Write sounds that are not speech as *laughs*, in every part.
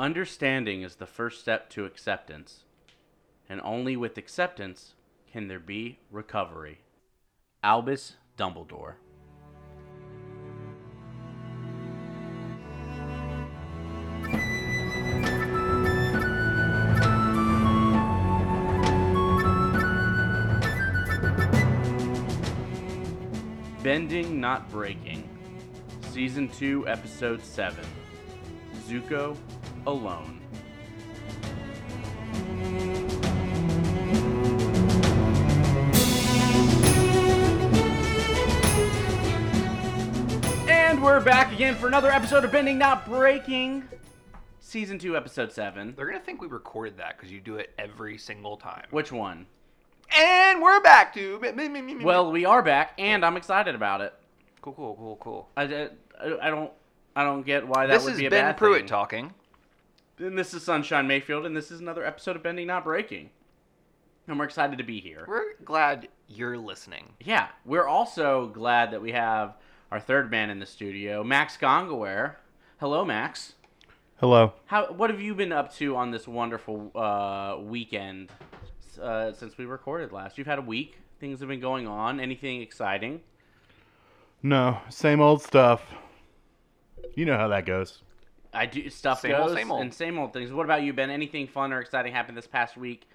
Understanding is the first step to acceptance, and only with acceptance can there be recovery. Albus Dumbledore. Bending Not Breaking, Season 2, Episode 7 Zuko Alone. And we're back again for another episode of Bending Not Breaking, Season 2, Episode 7. They're gonna think we recorded that because you do it every single time. Which one? And we're back to Well, we are back, and I'm excited about it. cool, cool, cool, cool. I, I, I don't I don't get why that This would is be a bad Ben Pruitt thing. talking. And this is Sunshine Mayfield, and this is another episode of Bending Not Breaking. And we're excited to be here. We're glad you're listening. Yeah, we're also glad that we have our third man in the studio, Max Gongaware. Hello, Max. Hello. How what have you been up to on this wonderful uh, weekend uh, since we recorded last? You've had a week. Things have been going on. Anything exciting? No, same old stuff. You know how that goes. I do stuff Same goes old, same old. and same old things. What about you, Ben? Anything fun or exciting happened this past week?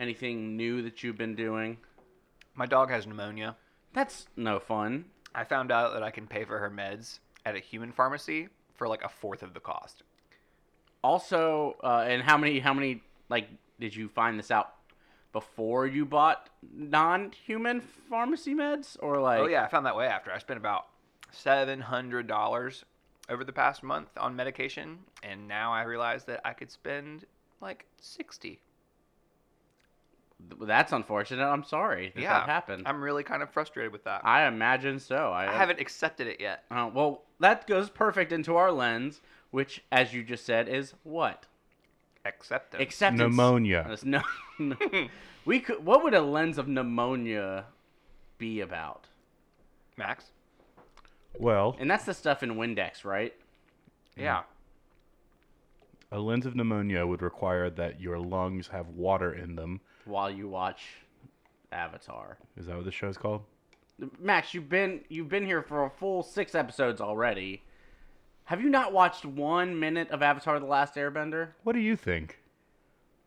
Anything new that you've been doing? My dog has pneumonia. That's no fun. I found out that I can pay for her meds at a human pharmacy for like a fourth of the cost. Also, uh, and how many how many like did you find this out before you bought non-human pharmacy meds or like? oh yeah, I found that way after. I spent about seven hundred dollars over the past month on medication, and now I realize that I could spend like sixty. That's unfortunate. I'm sorry that yeah, that happened. I'm really kind of frustrated with that. I imagine so. I, I haven't accepted it yet. Uh, well, that goes perfect into our lens, which, as you just said, is what Acceptance. acceptance. Pneumonia. No, *laughs* no. *laughs* we could. What would a lens of pneumonia be about? Max. Well, And that's the stuff in Windex, right? Mm-hmm. Yeah. a lens of pneumonia would require that your lungs have water in them. While you watch Avatar. Is that what the show's called? Max, you've been you've been here for a full six episodes already. Have you not watched one minute of Avatar: The Last Airbender? What do you think?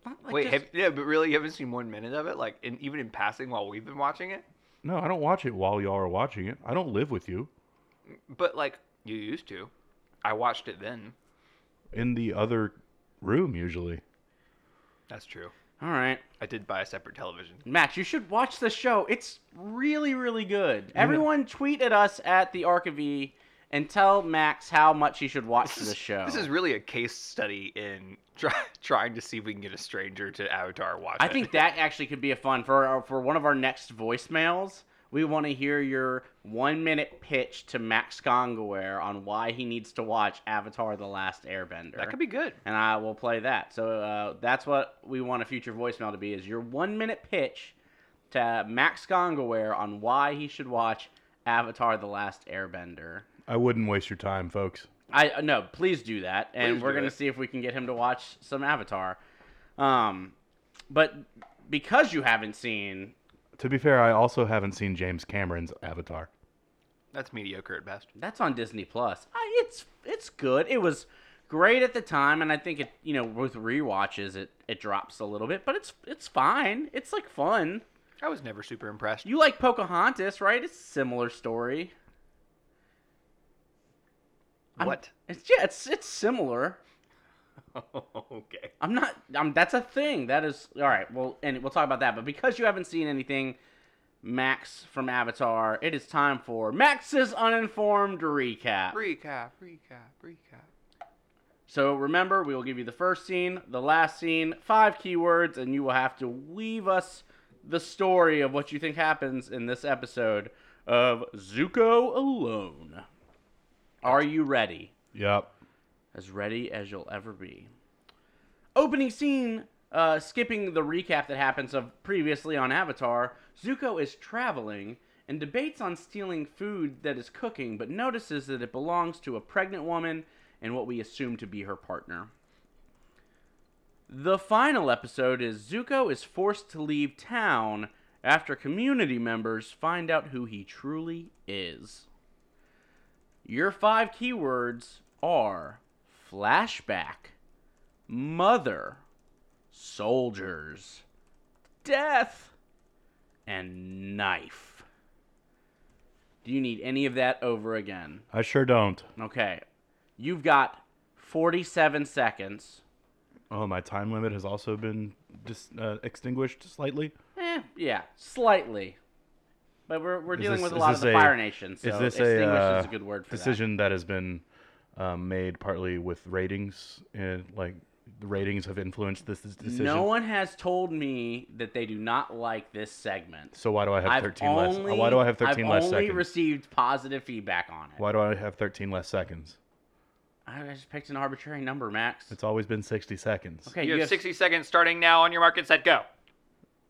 Not like Wait, just- have, yeah, but really, you haven't seen one minute of it, like in, even in passing while we've been watching it. No, I don't watch it while y'all are watching it. I don't live with you. But like you used to. I watched it then. In the other room, usually. That's true. all right, I did buy a separate television. Max, you should watch the show. It's really, really good. Everyone tweet at us at the Archivy and tell Max how much he should watch This the show. this is really a case study in *laughs* try, trying to see if we can get a stranger to Avatar watch I it. think that actually could be a fun for our, for one of our next voicemails. We want to hear your one minute pitch to Max Gongaware on why he needs to watch Avatar: The Last Airbender. that could be good. and I will play that. So uh, that's what we want a future voicemail to be: is your one minute pitch to Max Gongaware on why he should watch Avatar: The Last Airbender. I wouldn't waste your time, folks. I uh, no, please do that, and Please we're gonna it. see if we can get him to watch some Avatar. Um, but because you haven't seen, To be fair, I also haven't seen James Cameron's Avatar. That's mediocre at best. that's on Disney Plus. I, it's it's good. It was great at the time, and I think it you know with rewatches it it drops a little bit, but it's it's fine. It's like fun. I was never super impressed. You like Pocahontas, right? It's a similar story. I'm- what? It's yeah, it's it's similar. *laughs* okay. I'm not. I'm. That's a thing. That is all right. Well, and we'll talk about that. But because you haven't seen anything, Max from Avatar, it is time for Max's uninformed recap. Recap, recap, recap. So remember, we will give you the first scene, the last scene, five keywords, and you will have to weave us the story of what you think happens in this episode of Zuko Alone. Are you ready? Yep. As ready as you'll ever be. Opening scene, uh, skipping the recap that happens of previously on Avatar, Zuko is traveling and debates on stealing food that is cooking, but notices that it belongs to a pregnant woman and what we assume to be her partner. The final episode is Zuko is forced to leave town after community members find out who he truly is. Your five keywords are flashback, mother, soldiers, death, and knife. Do you need any of that over again? I sure don't. Okay. You've got 47 seconds. Oh, my time limit has also been dis- uh, extinguished slightly. Eh, yeah, slightly. But we're, we're Is dealing this- with a lot of the a- Fire Nation, so is this extinguished a uh, is a good word for decision that. has been um, made partly with ratings? And like the ratings have influenced this, this decision. No one has told me that they do not like this segment. so why do I have I've 13 only, less? Why do I have 13 I've less only seconds? received positive feedback on it. why do I have 13 less seconds? I just picked an arbitrary number, Max. It's always been 60 seconds. okay, you, have 60 seconds starting now on your market set go.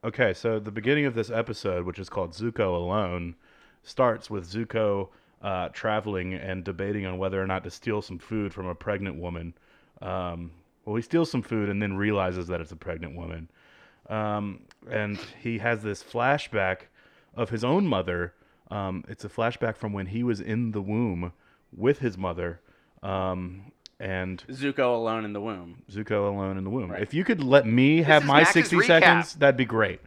Okay, so the beginning of this episode, which is called Zuko Alone, starts with Zuko uh, traveling and debating on whether or not to steal some food from a pregnant woman. Um, well, he steals some food and then realizes that it's a pregnant woman. Um, and he has this flashback of his own mother. Um, it's a flashback from when he was in the womb with his mother. Um, and Zuko alone in the womb. Zuko alone in the womb. Right. If you could let me have my Max's 60 recap. seconds, that'd be great.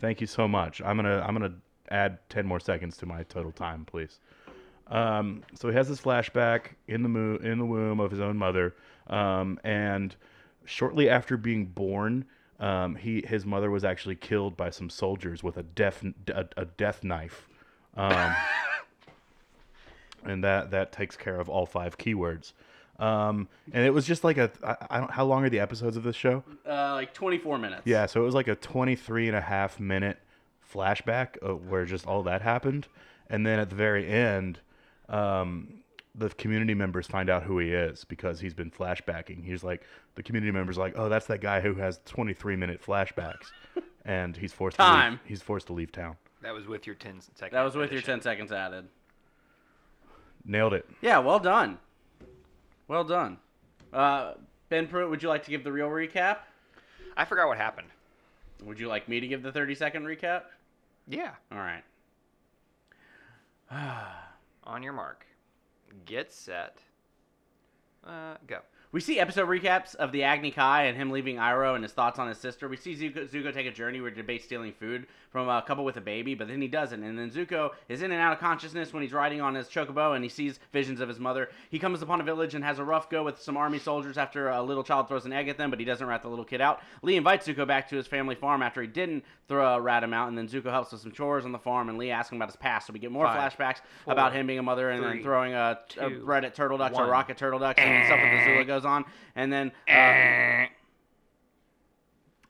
Thank you so much. I'm gonna I'm gonna add 10 more seconds to my total time, please. Um, so he has this flashback in the mo- in the womb of his own mother, um, and shortly after being born, um, he his mother was actually killed by some soldiers with a death a, a death knife. Um, *laughs* and that that takes care of all five keywords. Um, and it was just like a I, I don't how long are the episodes of this show? Uh, like 24 minutes. Yeah, so it was like a 23 and a half minute flashback of where just all that happened. And then at the very end, um, the community members find out who he is because he's been flashbacking. He's like, the community members like, oh, that's that guy who has 23 minute flashbacks. *laughs* and he's forced To Time. leave, he's forced to leave town. That was with your 10 seconds. That was with your 10 seconds added. Nailed it. Yeah, well done. Well done. Uh, Ben Pruitt, would you like to give the real recap? I forgot what happened. Would you like me to give the 30 second recap? Yeah. All right. *sighs* *sighs* On your mark. Get set. Uh, go. We see episode recaps of the Agni Kai and him leaving Iroh and his thoughts on his sister. We see Zuko, Zuko take a journey where he debates stealing food from a couple with a baby, but then he doesn't. And then Zuko is in and out of consciousness when he's riding on his chocobo and he sees visions of his mother. He comes upon a village and has a rough go with some army soldiers after a little child throws an egg at them, but he doesn't rat the little kid out. Lee invites Zuko back to his family farm after he didn't throw a rat him out, and then Zuko helps with some chores on the farm, and Lee asks him about his past, so we get more Five, flashbacks four, about him being a mother and then throwing a, a two, bread at turtle ducks or one. rocket turtle ducks and stuff with the Azula goes on. And then uh,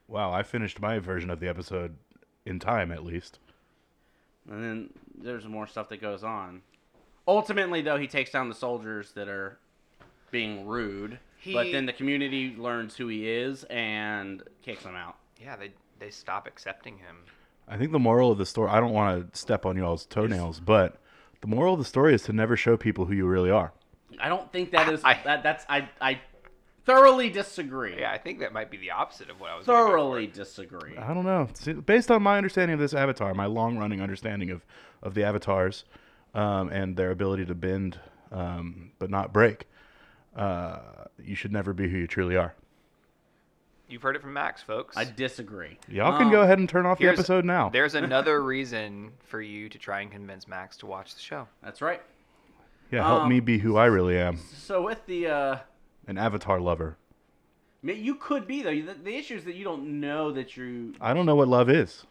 Wow, I finished my version of the episode in time at least. and then there's more stuff that goes on. Ultimately, though, he takes down the soldiers that are being rude. but then the community learns who he is and kicks him out. Yeah, they they stop accepting him. I think the moral of the story, I don't want to step on y'all's toenails, but the moral of the story is to never show people who you really are. I don't think that is I- that. That's I. I thoroughly disagree. Yeah, I think that might be the opposite of what I was. gonna go thoroughly disagree. I don't know. See, based on my understanding of this avatar, my long running understanding of, of the avatars um, and their ability to bend um, but not break, uh, you should never be who you truly are. You've heard it from Max, folks. I disagree. Y'all can Um, go ahead and turn off the episode now. There's *laughs* another reason for you to try and convince Max to watch the show. That's right. Yeah, help um, me be who I really am So with the uh, an avatar lover. You could be though. The, the issue is that you don't know that you. I don't know what love is.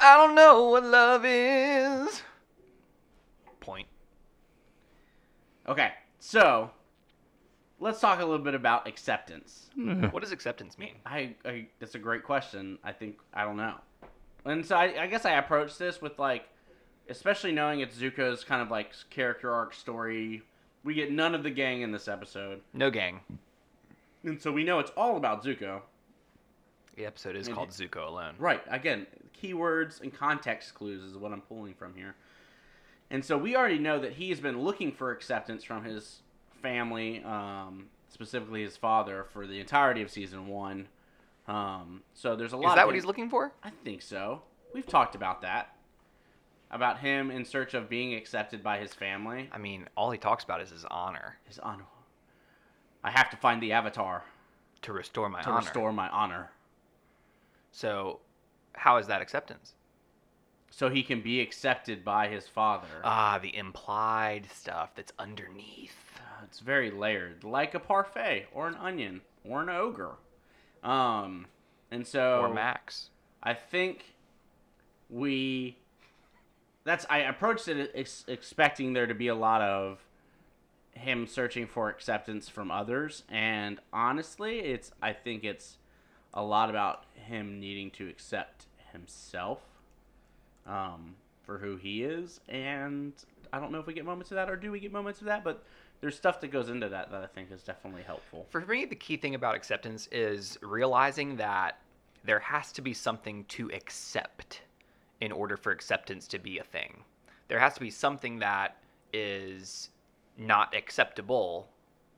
I don't know what love is. Point. Okay, so let's talk a little bit about acceptance. *laughs* What does acceptance mean? I, I that's a great question. I think I don't know, and so I, I guess I approach this with like, especially knowing it's Zuko's kind of like character arc story. We get none of the gang in this episode, No gang. and so we know it's all about Zuko. The episode is Maybe- called Zuko Alone. Right. Again, keywords and context clues is what I'm pulling from here. And so we already know that he has been looking for acceptance from his family um, specifically his father, for the entirety of season one. Um, so there's a lot. Is that what he's looking for? I think so. We've talked about that. About him in search of being accepted by his family. I mean, all he talks about is his honor His honor. I have to find the avatar to restore my honor. to honor. restore my honor, So, how is that acceptance? so he can be accepted by his father. Ah, the implied stuff that's underneath. Uh, it's very layered, like a parfait or an onion or an ogre. Um, and so Or Max. I think we. That's I approached it ex- expecting there to be a lot of him searching for acceptance from others, and honestly, it's I think it's a lot about him needing to accept himself um, for who he is, and I don't know if we get moments of that or do we get moments of that, but there's stuff that goes into that that I think is definitely helpful. For me, the key thing about acceptance is realizing that there has to be something to accept in order for acceptance to be a thing. There has to be something that is not acceptable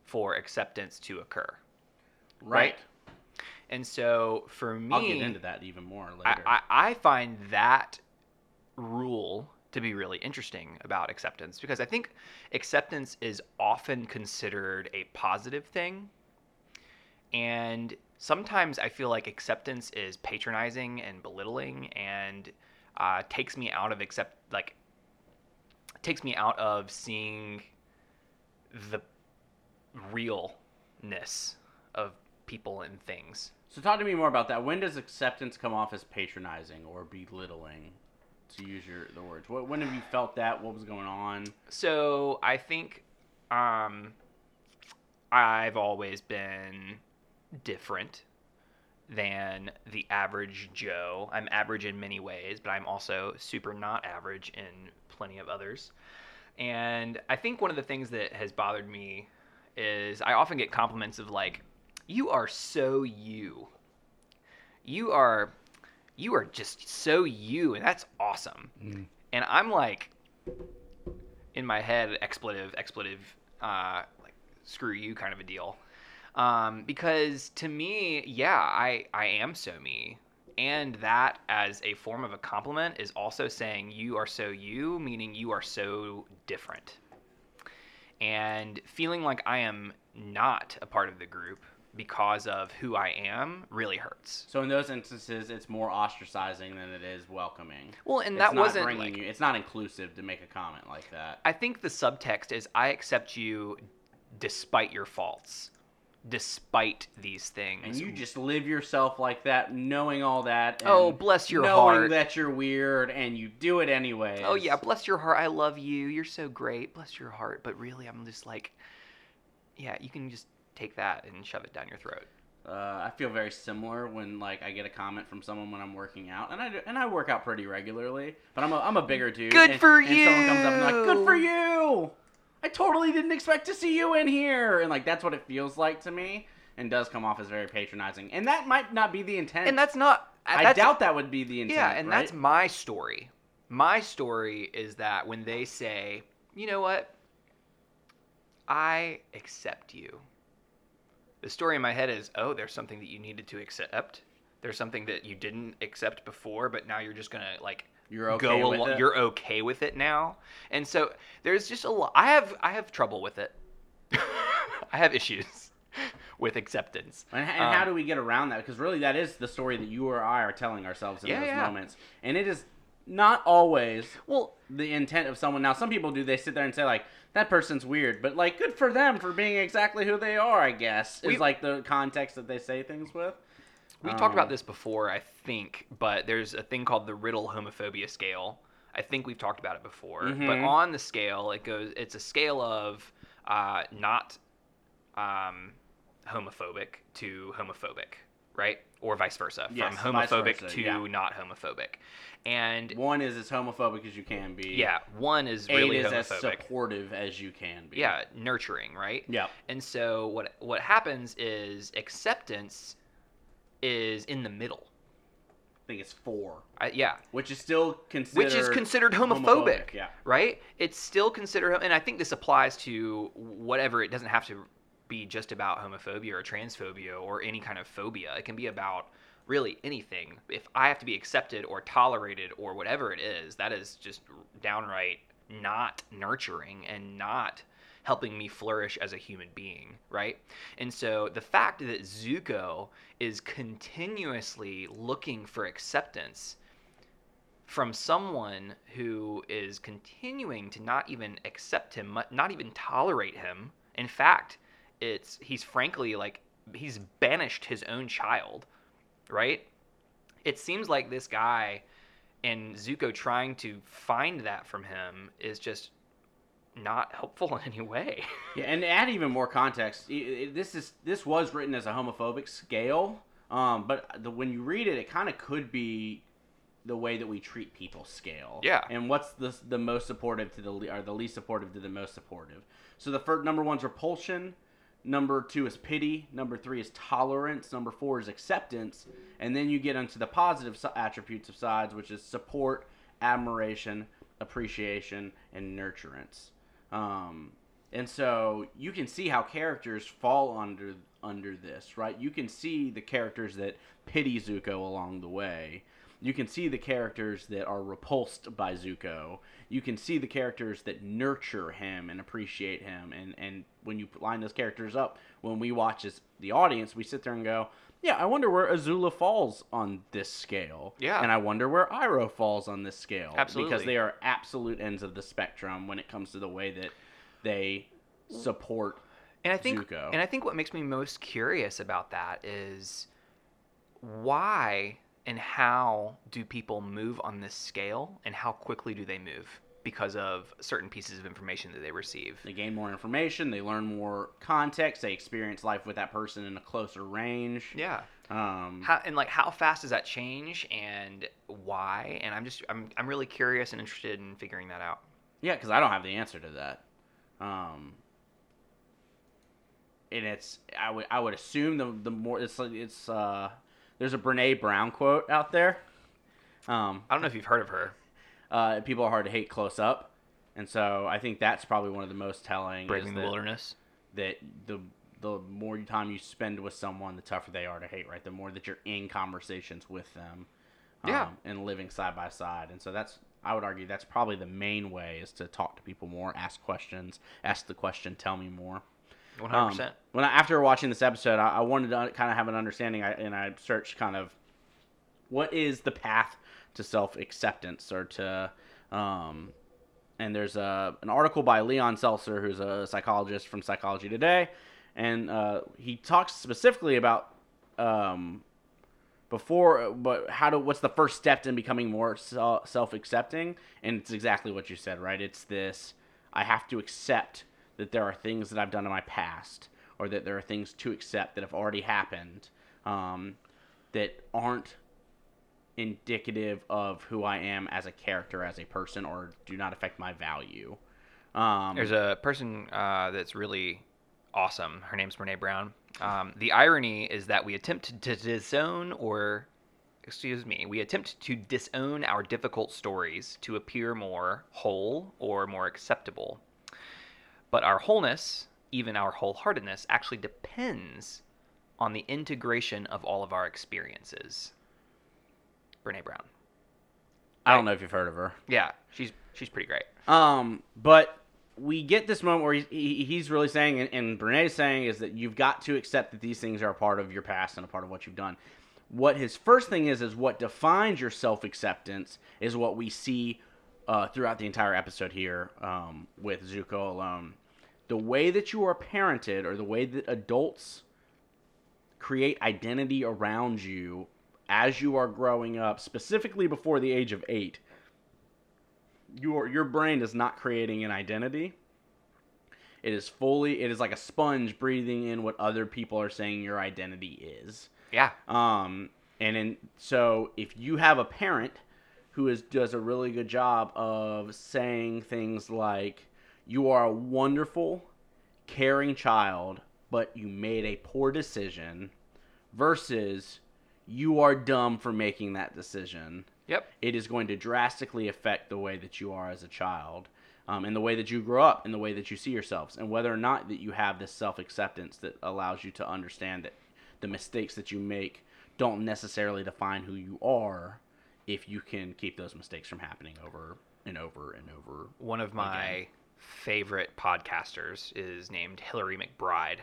for acceptance to occur. Right. And so for me, I'll get into that even more I, later. I, I find that rule to be really interesting about acceptance because I think acceptance is often considered a positive thing. And sometimes I feel like acceptance is patronizing and belittling and uh, takes me out of accept like takes me out of seeing the realness of people and things. So talk to me more about that. When does acceptance come off as patronizing or belittling? To use your the words. What, when have you felt that? What was going on? So I think um, I've always been different than the average Joe. I'm average in many ways, but I'm also super not average in plenty of others. And I think one of the things that has bothered me is I often get compliments of like, "You are so you. You are, you are just so you, and that's awesome." Mm. And I'm like, in my head, expletive, expletive, uh, like screw you kind of a deal. Um, because to me, yeah, I I am so me, and that as a form of a compliment is also saying you are so you, meaning you are so different. And feeling like I am not a part of the group because of who I am really hurts. So in those instances, it's more ostracizing than it is welcoming. Well, and that wasn't bringing like, you. It's not inclusive to make a comment like that. I think the subtext is I accept you despite your faults, despite these things. And you just live yourself like that, knowing all that. And Oh, bless your knowing heart. that you're weird, and you do it anyway. Oh yeah, bless your heart. I love you. You're so great. Bless your heart. But really, I'm just like, yeah, you can just take that and shove it down your throat. Uh, I feel very similar when like I get a comment from someone when I'm working out, and I do, and I work out pretty regularly. But I'm a, I'm a bigger dude. Good and, for and someone comes up and like, "Good for you." You." I totally didn't expect to see you in here, and like that's what it feels like to me, and does come off as very patronizing. And that might not be the intent. And that's not. Uh, I doubt that would be the intent. Yeah, and right? that's my story. My story is that when they say, you know what, I accept you. The story in my head is, oh, there's something that you needed to accept. There's something that you didn't accept before, but now you're just gonna like you're okay go with along. it. You're okay with it now, and so there's just a lot. I have I have trouble with it. *laughs* I have issues *laughs* with acceptance. And, and how Um, do we get around that? Because really, that is the story that you or I are telling ourselves in Yeah, those yeah. moments, and it is not always Well, the intent of someone. Now, some people do. They sit there and say like, "That person's weird," but like, good for them for being exactly who they are. I guess is We- like the context that they say things with. We talked about Um, this before, I think, but there's a thing called the Riddle homophobia scale. I think we've talked about it before, but Mhm. on the scale, it goes. It's a scale of uh, not um, homophobic to homophobic, right, or vice versa, Yes, from homophobic versa, to yeah. not homophobic. And One is as homophobic as you can be. yeah, one is Eight really is as supportive as you can be. Yeah, nurturing, right? Yeah. And so what what happens is acceptance is in the middle. I think it's four, I, yeah, which is still considered which is considered homophobic, Yeah. right? It's still considered, and I think this applies to whatever. It doesn't have to be just about homophobia or transphobia or any kind of phobia. It can be about really anything. If I have to be accepted or tolerated or whatever it is, that is just downright not nurturing and not helping me flourish as a human being, right? And so the fact that Zuko is continuously looking for acceptance from someone who is continuing to not even accept him, not even tolerate him. In fact, it's he's frankly like he's banished his own child, right? It seems like this guy and Zuko trying to find that from him is just not helpful in any way. *laughs* Yeah, and to add even more context, this is this was written as a homophobic scale, um, but the, when you read it, it kind of could be the way that we treat people scale. Yeah. And what's the the most supportive to the or the least supportive to the most supportive? So the first number one's repulsion, number two is pity, number three is tolerance, number four is acceptance, and then you get into the positive attributes of sides, which is support, admiration, appreciation, and nurturance. Um, and so you can see how characters fall under under this, right? You can see the characters that pity Zuko along the way. You can see the characters that are repulsed by Zuko. You can see the characters that nurture him and appreciate him. And, and when you line those characters up, when we watch as the audience, we sit there and go, yeah, I wonder where Azula falls on this scale. Yeah. And I wonder where Iroh falls on this scale. Absolutely. Because they are absolute ends of the spectrum when it comes to the way that they support And I think Zuko. and I think what makes me most curious about that is why and how do people move on this scale and how quickly do they move because of certain pieces of information that they receive. They gain more information. They learn more context. They experience life with that person in a closer range. Yeah. Um, How, and like how fast does that change and why? And I'm just I'm I'm really curious and interested in figuring that out. yeah, because I don't have the answer to that. Um, and it's I would I would assume the the more it's like it's uh there's a Brene Brown quote out there. Um, I don't know if you've heard of her. uh, people are hard to hate close up, and so I think that's probably one of the most telling. is Braving the that- Wilderness. that the the more time you spend with someone, the tougher they are to hate. Right, the more that you're in conversations with them, um, Yeah. and living side by side. And so that's I would argue that's probably the main way is to talk to people more, ask questions, ask the question, tell me more. One hundred Um, percent. when I, after watching this episode, I, I wanted to kind of have an understanding, I, and I searched kind of what is the path to self acceptance or to, um, and there's a an article by Leon Seltzer, who's a psychologist from Psychology Today, and uh, he talks specifically about um, before, but how to what's the first step in becoming more self accepting, and it's exactly what you said, right? It's this: I have to accept that there are things that I've done in my past, or that there are things to accept that have already happened, um, that aren't indicative of who I am as a character, as a person, or do not affect my value. Um, There's a person uh, that's really awesome. Her name's Brene Brown. Um, the irony is that we attempt to disown or, excuse me, we attempt to disown our difficult stories to appear more whole or more acceptable. But our wholeness, even our wholeheartedness, actually depends on the integration of all of our experiences. Brene Brown. I don't know if you've heard of her. Yeah, she's she's pretty great. Um, but we get this moment where he's, he, he's really saying, and, and Brene's saying, is that you've got to accept that these things are a part of your past and a part of what you've done. What his first thing is, is what defines your self acceptance is what we see uh, throughout the entire episode here um, with Zuko alone. The way that you are parented, or the way that adults create identity around you as you are growing up, specifically before the age of eight, your your brain is not creating an identity. It is fully it is like a sponge breathing in what other people are saying your identity is. Yeah. Um, and in, so if you have a parent who is does a really good job of saying things like, "You are a wonderful, caring child, but you made a poor decision," versus, "You are dumb for making that decision." Yep. it is going to drastically affect the way that you are as a child. um, in the way that you grow up, and the way that you see yourselves, and whether or not that you have this self acceptance that allows you to understand that the mistakes that you make don't necessarily define who you are if you can keep those mistakes from happening over and over and over. One of my Again. Favorite podcasters is named Hillary McBride.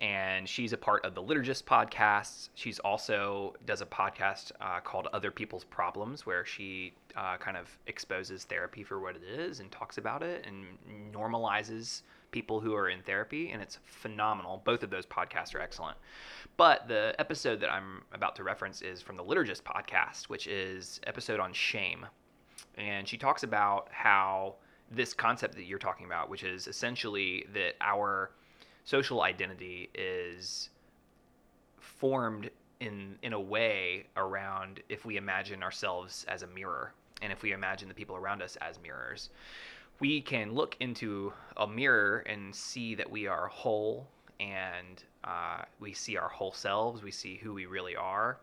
And she's a part of the Liturgist podcasts. She's also does a podcast uh, called Other People's Problems, where she uh, kind of exposes therapy for what it is and talks about it and normalizes people who are in therapy. And it's phenomenal. Both of those podcasts are excellent. But the episode that I'm about to reference is from the Liturgist podcast, which is episode on shame and she talks about how this concept that you're talking about, which is essentially that our social identity is formed in in a way around if we imagine ourselves as a mirror and if we imagine the people around us as mirrors. We can look into a mirror and see that we are whole and uh, we see our whole selves we see who we really are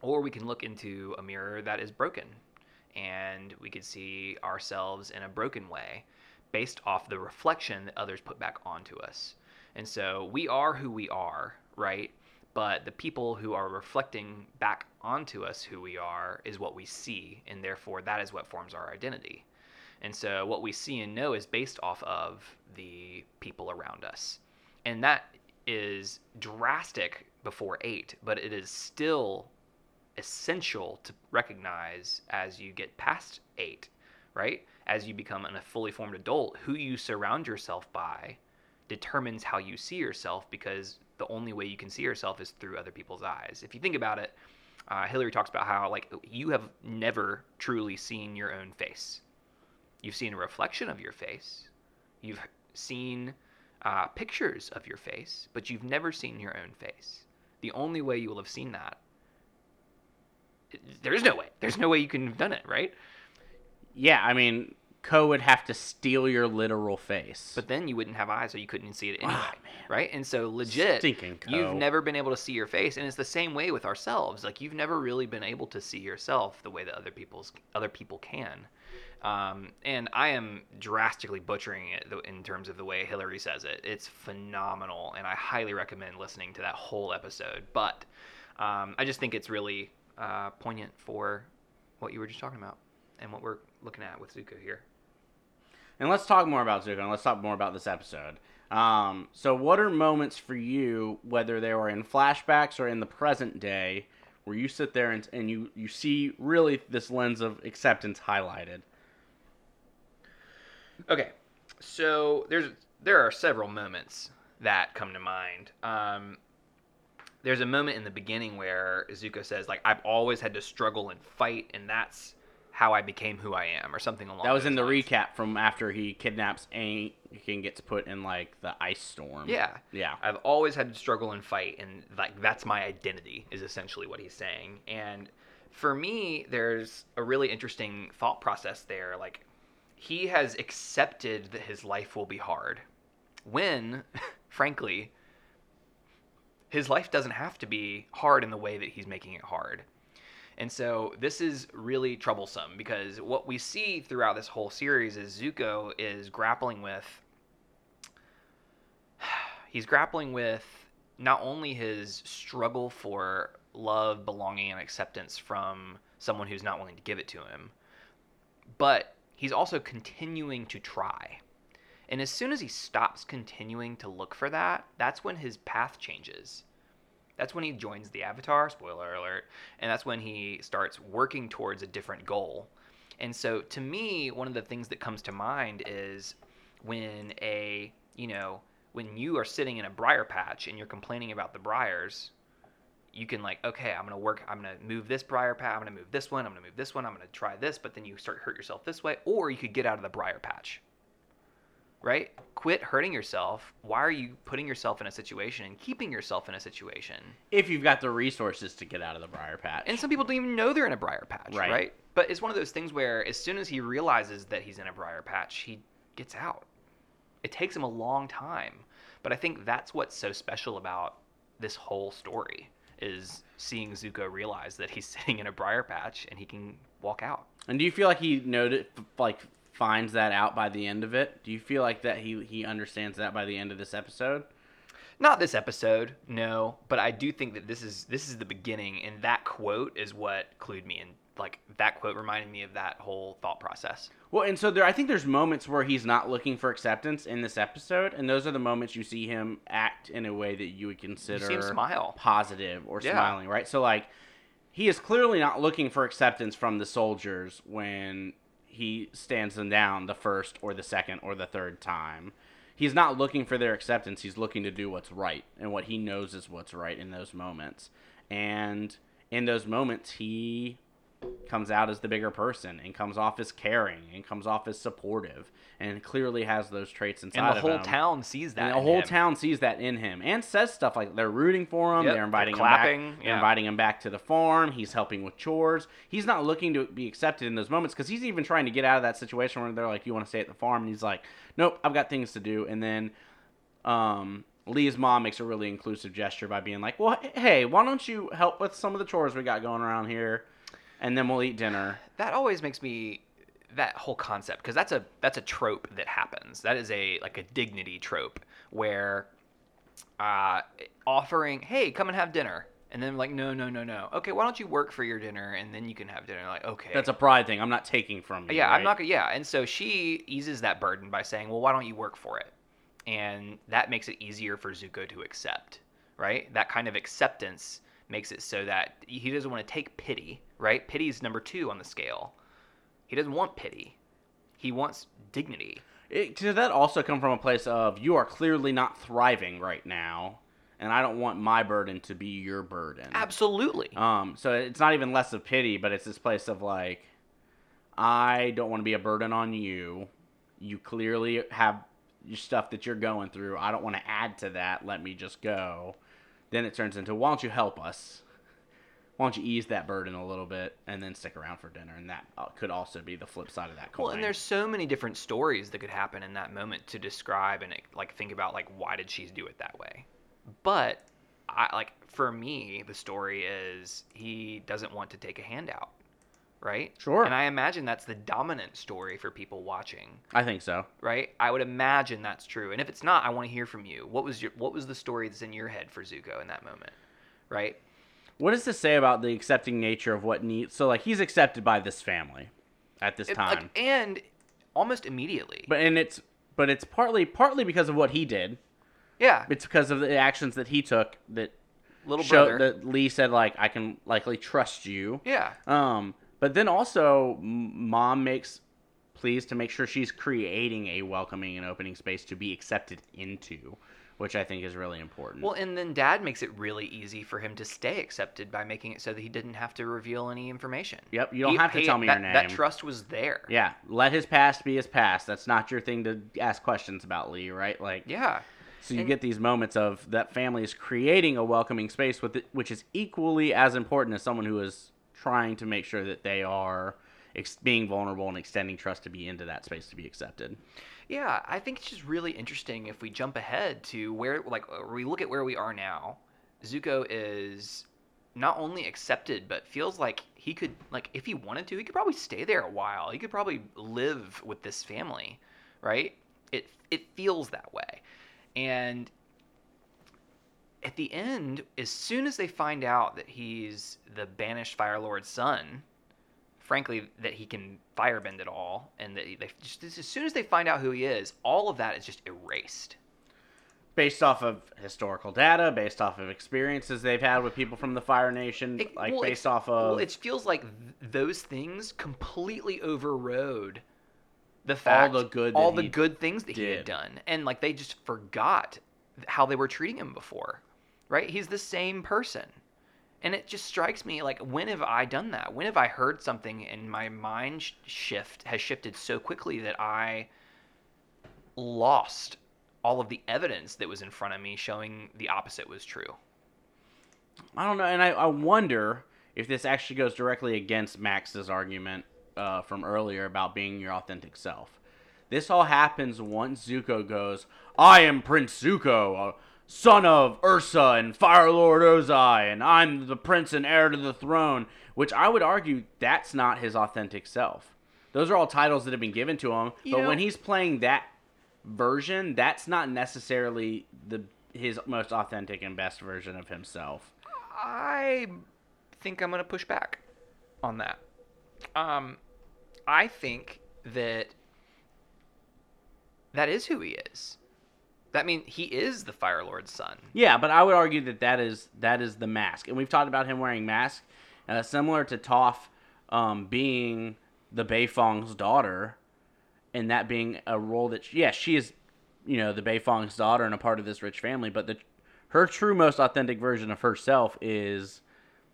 or we can look into a mirror that is broken and we could see ourselves in a broken way based off the reflection that others put back onto us. And so we are who we are, right? But the people who are reflecting back onto us who we are is what we see, and therefore that is what forms our identity. And so what we see and know is based off of the people around us. And that is drastic before eight, but it is still essential to recognize as you get past eight, right? As you become a fully formed adult, who you surround yourself by determines how you see yourself because the only way you can see yourself is through other people's eyes. If you think about it, uh, Hillary talks about how like you have never truly seen your own face. You've seen a reflection of your face. You've seen uh, pictures of your face, but you've never seen your own face. The only way you will have seen that there is no way. There's no way you can have done it, right? Yeah, I mean, Koh would have to steal your literal face. But then you wouldn't have eyes, so you couldn't see it anyway, Ah, man. right? And so legit, Stinking Koh. you've never been able to see your face, and it's the same way with ourselves. Like you've never really been able to see yourself the way that other people's other people can. Um, and I am drastically butchering it in terms of the way Hillary says it. It's phenomenal, and I highly recommend listening to that whole episode. But um, I just think it's really uh, poignant for what you were just talking about and what we're looking at with Zuko here. And let's talk more about Zuko, and let's talk more about this episode. Um, so, what are moments for you, whether they were in flashbacks or in the present day, where you sit there and, and you, you see really this lens of acceptance highlighted? Okay, so there's there are several moments that come to mind. Um, there's a moment in the beginning where Zuko says, like, I've always had to struggle and fight, and that's how I became who I am, or something along. That was those in the lines. recap from after he kidnaps Aang and gets put in like the ice storm. Yeah, Yeah. I've always had to struggle and fight, and like that's my identity, is essentially what he's saying. And for me, there's a really interesting thought process there. Like, he has accepted that his life will be hard, when, *laughs* frankly, his life doesn't have to be hard in the way that he's making it hard. And so this is really troublesome because what we see throughout this whole series is Zuko is grappling with *sighs* he's grappling with not only his struggle for love, belonging, and acceptance from someone who's not willing to give it to him, but he's also continuing to try. And as soon as he stops continuing to look for that, that's when his path changes. That's when he joins the Avatar, spoiler alert, and that's when he starts working towards a different goal. And so to me, one of the things that comes to mind is when a, you know, when you are sitting in a briar patch and you're complaining about the briars, you can like, okay, I'm gonna work, I'm gonna move this briar patch, I'm gonna move this one, I'm gonna move this one, I'm gonna try this, but then you start hurt yourself this way, or you could get out of the briar patch. Right? Quit hurting yourself. Why are you putting yourself in a situation and keeping yourself in a situation? If you've got the resources to get out of the briar patch. And some people don't even know they're in a briar patch, Right. right. But it's one of those things where as soon as he realizes that he's in a briar patch, he gets out. It takes him a long time. But I think that's what's so special about this whole story is seeing Zuko realize that he's *laughs* sitting in a briar patch and he can walk out. And do you feel like he noted, like, finds that out by the end of it? Do you feel like that he he understands that by the end of this episode? Not this episode, no, but I do think that this is this is the beginning, and that quote is what clued me in. Like that quote reminded me of that whole thought process. Well, and so there, I think there's moments where he's not looking for acceptance in this episode, and those are the moments you see him act in a way that you would consider him smile. positive or Yeah. smiling, right? So like, he is clearly not looking for acceptance from the soldiers when he stands them down the first or the second or the third time. He's not looking for their acceptance. He's looking to do what's right and what he knows is what's right in those moments. And in those moments, he comes out as the bigger person and comes off as caring and comes off as supportive and clearly has those traits inside And the whole him. town sees that. And the in whole him. town sees that in him and says stuff like they're rooting for him, Yep, they're they're inviting him clapping, back, they're inviting him back to the farm. He's helping with chores. He's not looking to be accepted in those moments because he's even trying to get out of that situation where they're like, "You want to stay at the farm?" And he's like, "Nope, I've got things to do." And then, um, Lee's mom makes a really inclusive gesture by being like, "Well, hey, why don't you help with some of the chores we got going around here, and then we'll eat dinner." that always makes me that whole concept because that's a that's a trope that happens. That is a like a dignity trope where uh offering hey come and have dinner. And then like no no no no. Okay why don't you work for your dinner and then you can have dinner? Like okay. That's a pride thing. I'm not taking from you. yeah i'm not gonna yeah. And so she eases that burden by saying well why don't you work for it? And that makes it easier for zuko to accept right? That kind of acceptance makes it so that he doesn't want to take pity right pity is number two on the scale he doesn't want pity he wants dignity It, does that also come from a place of you are clearly not thriving right now, and I don't want my burden to be your burden. absolutely Um, so it's not even less of pity, but it's this place of like, I don't want to be a burden on you. You clearly have your stuff that you're going through. I don't want to add to that. Let me just go. Then it turns into, why don't you help us? Why don't you ease that burden a little bit and then stick around for dinner? And that uh, could also be the flip side of that coin. Well, and there's so many different stories that could happen in that moment to describe and like think about like why did she do it that way. But I like for me the story is he doesn't want to take a handout, right? Sure. And I imagine that's the dominant story for people watching, I think so. right? I would imagine that's true. And if it's not, I want to hear from you. What was your what was the story that's in your head for Zuko in that moment? Right? What does this say about the accepting nature of what needs? So like he's accepted by this family at this It- time, like, and almost immediately. but and it's but it's partly partly because of what he did. yeah, It's because of the actions that he took that little showed brother. that Lee said like I can likely trust you. yeah. Um, but then also m- mom makes pleas to make sure she's creating a welcoming and opening space to be accepted into, which I think is really important. Well, and then dad makes it really easy for him to stay accepted by making it so that he didn't have to reveal any information. Yep, you don't He- have to tell me that, your name. That trust was there. yeah, let his past be his past. That's not your thing to ask questions about, Lee, right? Like Yeah. So you And- get these moments of that family is creating a welcoming space with it, which is equally as important as someone who is trying to make sure that they are ex- being vulnerable and extending trust to be into that space to be accepted. Yeah, I think it's just really interesting if we jump ahead to where, like, uh, we look at where we are now. Zuko is not only accepted, but feels like he could, like, if he wanted to, he could probably stay there a while. He could probably live with this family, right? It it feels that way, and at the end, as soon as they find out that he's the banished Fire Lord's son, frankly, that he can firebend it all, and that they just as soon as they find out who he is, all of that is just erased. Based off of historical data, based off of experiences they've had with people from the Fire Nation, It- like well, based off of well, it feels like th- those things completely overrode the fact all the good all the good things that he had done, and like they just forgot how they were treating him before, right? He's the same person, and it just strikes me like when have I done that? When have I heard something and my mind sh- shift has shifted so quickly that I lost all of the evidence that was in front of me showing the opposite was true. I don't know, and I, I wonder if this actually goes directly against Max's argument uh, from earlier about being your authentic self. This all happens once Zuko goes, I am Prince Zuko, a son of Ursa and Fire Lord Ozai, and I'm the prince and heir to the throne, which I would argue that's not his authentic self. Those are all titles that have been given to him. You but know- when he's playing that version, that's not necessarily the his most authentic and best version of himself. I think I'm going to push back on that. Um, I think that that is who he is. That means he is the Fire Lord's son. Yeah, but I would argue that that is that is the mask, and we've talked about him wearing mask, uh, similar to Toph um, being the Beifong's daughter, and that being a role that yes, yeah, she is, you know, the Beifong's daughter and a part of this rich family, but the her true most authentic version of herself is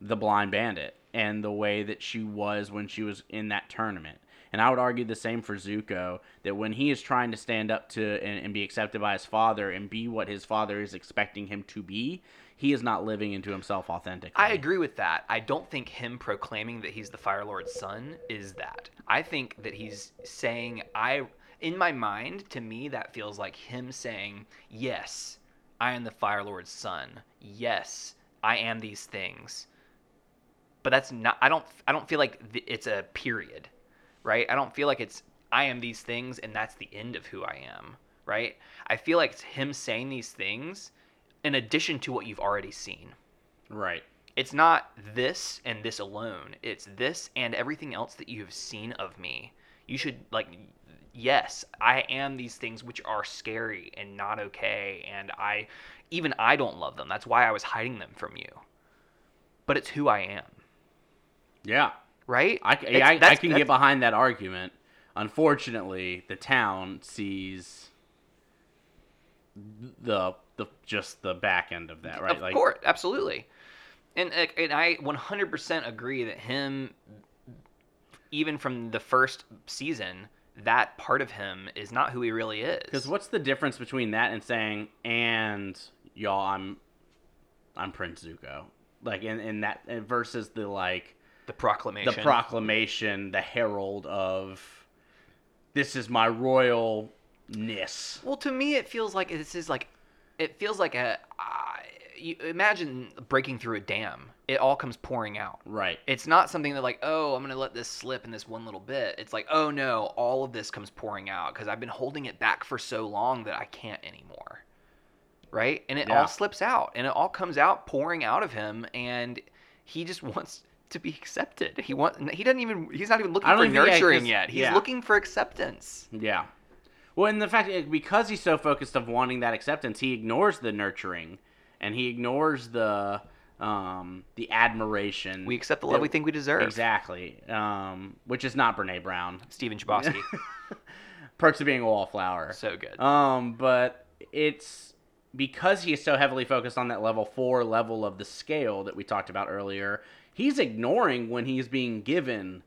the blind bandit and the way that she was when she was in that tournament. And I would argue the same for Zuko that when he is trying to stand up to and, and be accepted by his father and be what his father is expecting him to be, he is not living into himself authentically. I agree with that. I don't think him proclaiming that he's the Fire Lord's son is that. I think that he's saying I in my mind to me that feels like him saying, "Yes, I am the Fire Lord's son. Yes, I am these things." But that's not I don't I don't feel like it's a period. Right? I don't feel like it's I am these things and that's the end of who I am, right? I feel like it's him saying these things in addition to what you've already seen Right. it's not this and this alone. It's this and everything else that you have seen of me. You should like yes, I am these things which are scary and not okay and I even I don't love them. That's why I was hiding them from you. But it's who I am, Yeah. Right? I, yeah, I, I can get behind that argument. Unfortunately, the town sees the the just the back end of that, right? Of course, absolutely. And uh, and I 100% agree that him even from the first season, that part of him is not who he really is. Because what's the difference between that and saying, "And y'all, I'm, I'm Prince Zuko," like in in that versus the like the proclamation. the proclamation, the herald of, this is my royalness. Well, to me, it feels like this is like, it feels like a. Uh, you imagine breaking through a dam. It all comes pouring out. Right. It's not something that like, oh, I'm gonna let this slip in this one little bit. It's like, oh no, all of this comes pouring out because I've been holding it back for so long that I can't anymore. Right? And it Yeah. all slips out, and it all comes out pouring out of him, and he just *laughs* wants to be accepted. He wants. He doesn't even. He's not even looking for even nurturing yet. He's yeah. looking for acceptance. Yeah. Well, and the fact because he's so focused of wanting that acceptance, he ignores the nurturing, and he ignores the um, the admiration. We accept the love that- we think we deserve. Exactly. Um, which is not Brene Brown. Stephen Chbosky. *laughs* Perks of being a wallflower. so good. Um, but it's because he is so heavily focused on that level four level of the scale that we talked about earlier. He's ignoring when he's being given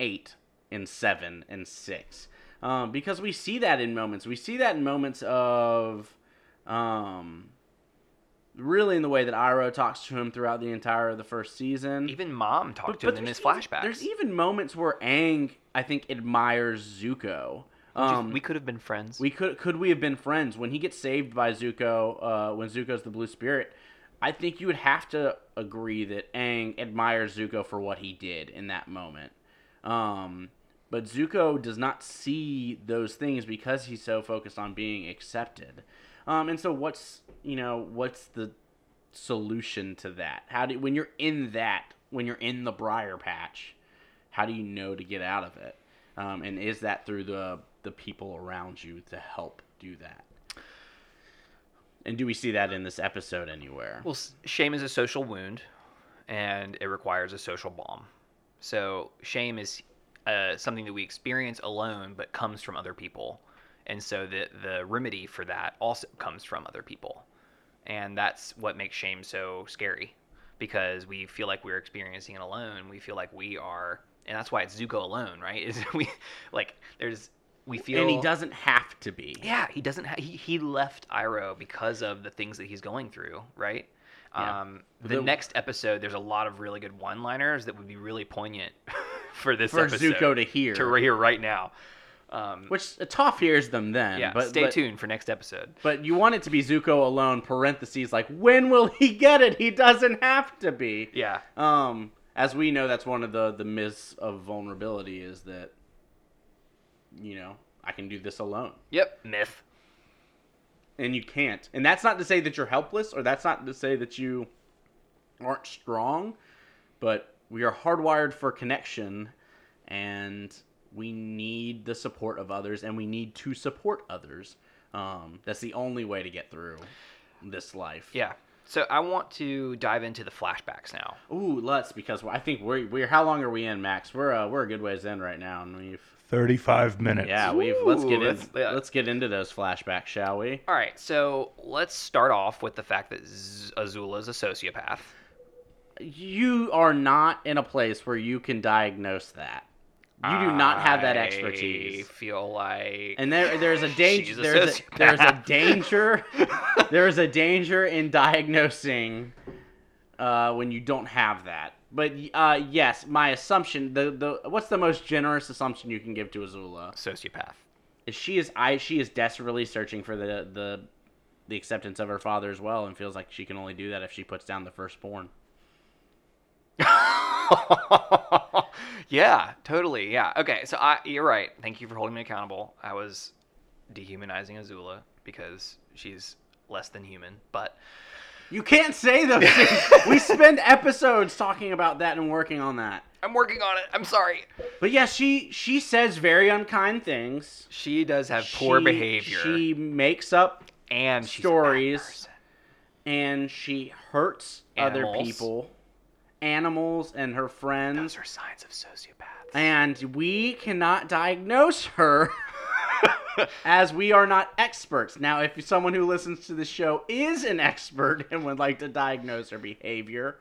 eight and seven and six, um, because we see that in moments. We see that in moments of, um, really in the way that Iroh talks to him throughout the entire of the first season. Even mom talked to him in his flashbacks. There's even moments where Aang, I think, admires Zuko. Um, we could have been friends. we could could we have been friends when he gets saved by Zuko? Uh, when Zuko's the blue spirit, I think you would have to agree that Aang admires Zuko for what he did in that moment. Um, but Zuko does not see those things because he's so focused on being accepted. Um, and so what's you know what's the solution to that? How do when you're in that when you're in the briar patch, how do you know to get out of it? Um, and is that through the the people around you to help do that? And do we see that in this episode anywhere? Well, shame is a social wound, and it requires a social balm. So shame is uh, something that we experience alone, but comes from other people, and so the the remedy for that also comes from other people, and that's what makes shame so scary, because we feel like we're experiencing it alone. We feel like we are, and that's why it's Zuko alone, right? *laughs* Is we like there's we feel and he doesn't have to be. yeah, he doesn't. Ha- he he left Iroh because of the things that he's going through, right? Yeah. Um, the, The- next episode, there's a lot of really good one-liners that would be really poignant *laughs* for this For episode Zuko to hear. to hear right now. Um, Which Toph hears them then. yeah, but, stay but, tuned for next episode. But you want it to be Zuko alone, parentheses, like, when will he get it? He doesn't have to be. Yeah, Um, as we know, that's one of the, the myths of vulnerability is that you know, I can do this alone. Yep. Myth. and you can't. And that's not to say that you're helpless or that's not to say that you aren't strong, but we are hardwired for connection and we need the support of others and we need to support others. Um, that's the only way to get through this life. Yeah. So I want to dive into the flashbacks now. Ooh, let's because I think we're we're how long are we in, Max? We're uh, we're a good ways in right now, and we've 35 minutes. yeah we've let's get in that's- yeah. let's get into those flashbacks, shall we? All right. So let's start off with the fact that Z- Azula is a sociopath. you are not in a place where you can diagnose that. You do not have that expertise. I expertise. feel like And there, there's a *laughs* danger. A There's a, there's a danger. *laughs* there's a danger in diagnosing uh, when you don't have that. But uh, yes, my assumption. The the what's the most generous assumption you can give to Azula? sociopath. Is she is I she is desperately searching for the the the acceptance of her father as well, and feels like she can only do that if she puts down the firstborn. *laughs* yeah, totally. Yeah. Okay. So I, you're right. Thank you for holding me accountable. I was dehumanizing Azula because she's less than human. But You can't say those *laughs* things. we spend episodes talking about that and working on that. I'm working on it. I'm sorry. But yeah, she she says very unkind things. She does have poor She- behavior, She makes up and she's stories. A bad person. and she hurts other Animals. people, animals and her friends. Those are signs of sociopaths. And we cannot diagnose her *laughs* *laughs* as we are not experts. Now, if someone who listens to the show is an expert and would like to diagnose her behavior,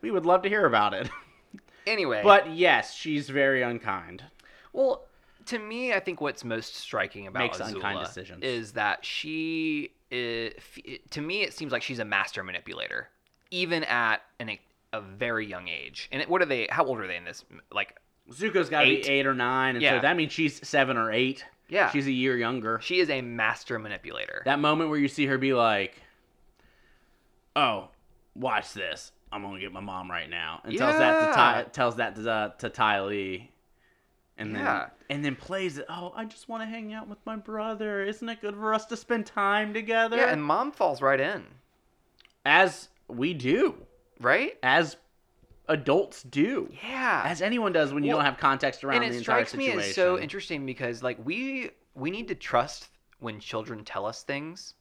we would love to hear about it. *laughs* anyway, But yes, she's very unkind. Well, to me, I think what's most striking about Makes Azula unkind decisions. is that she, is, to me, it seems like she's a master manipulator, even at an, a very young age. And what are they? How old are they in this? Like, Zuko's got to be eight or nine, and Yeah. so that means she's seven or eight. Yeah, She's a year younger. she is a master manipulator. That moment where you see her be like, "Oh, watch this. I'm gonna get my mom right now," and tells that to Ty, tells that to uh, to Ty Lee, and then Yeah. and then plays it. Oh, I just want to hang out with my brother. Isn't it good for us to spend time together? yeah, and mom falls right in, as we do, right? as adults do, Yeah, as anyone does when you Well, don't have context around the entire situation. and the it entire strikes me as so interesting because like we we need to trust when children tell us things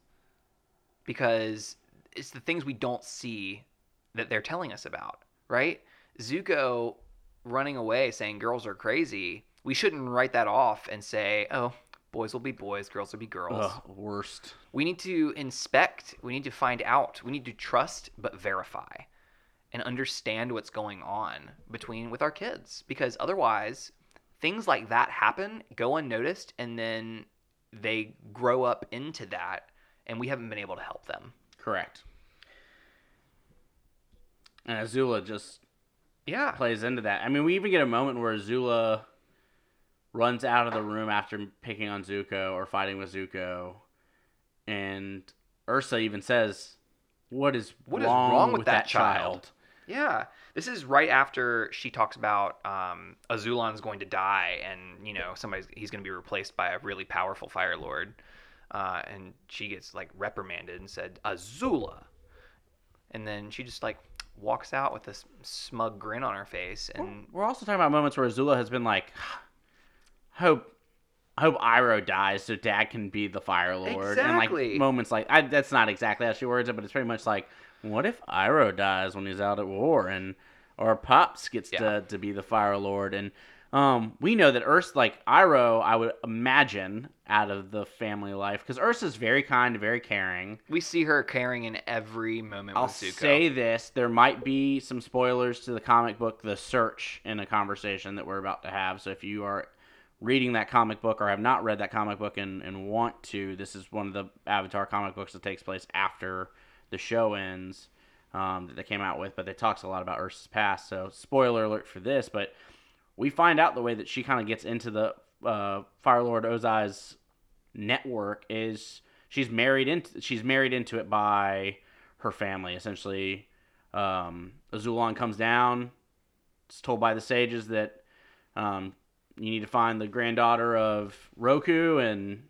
because it's the things we don't see that they're telling us about right zuko running away saying girls are crazy we shouldn't write that off and say oh boys will be boys girls will be girls Ugh, worst. we need to inspect we need to find out we need to trust but verify and understand what's going on between with our kids because otherwise things like that happen go unnoticed and then they grow up into that and we haven't been able to help them Correct. And Azula just yeah plays into that. I mean, we even get a moment where Azula runs out of the room after picking on Zuko or fighting with Zuko, and Ursa even says, "What is What is wrong, wrong with with that that child?" Yeah this is right after she talks about um, Azulon's going to die and you know somebody's he's going to be replaced by a really powerful fire lord uh, and she gets like reprimanded and said Azula and then she just like walks out with this smug grin on her face and We're also talking about moments where Azula has been like, "Hope." I hope Iroh dies so Dad can be the Fire Lord. And like moments like I, that's not exactly how she words it, but it's pretty much like, what if Iroh dies when he's out at war, and or Pops gets Yeah. to, to be the Fire Lord, and um, we know that Urs like Iroh, I would imagine out of the family life because Ursa's very kind, very caring. we see her caring in every moment I'll with Zuko. say this: there might be some spoilers to the comic book The Search in a conversation that we're about to have. So if you are reading that comic book or have not read that comic book and, and want to, this is one of the Avatar comic books that takes place after the show ends um, that they came out with. But it talks a lot about Ursa's past. So spoiler alert for this, but we find out the way that she kind of gets into the uh, Fire Lord Ozai's network is she's married into she's married into it by her family essentially. Um, Azulon comes down. It's told by the sages that um, you need to find the granddaughter of Roku, and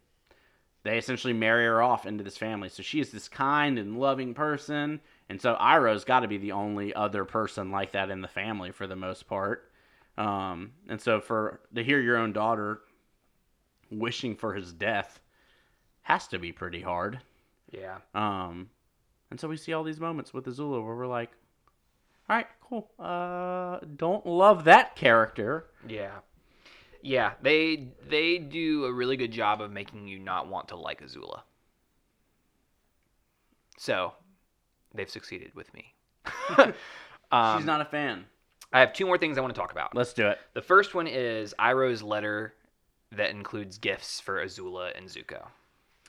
they essentially marry her off into this family. So she is this kind and loving person, and so Iroh's got to be the only other person like that in the family for the most part. Um, and so for to hear your own daughter wishing for his death has to be pretty hard. Yeah. Um, and so we see all these moments with Azula where we're like, all right, cool. Uh, don't love that character. Yeah. Yeah, they they do a really good job of making you not want to like Azula. So, they've succeeded with me. *laughs* *laughs* um, She's not a fan. I have two more things I want to talk about. Let's do it. The first one is Iroh's letter that includes gifts for Azula and Zuko.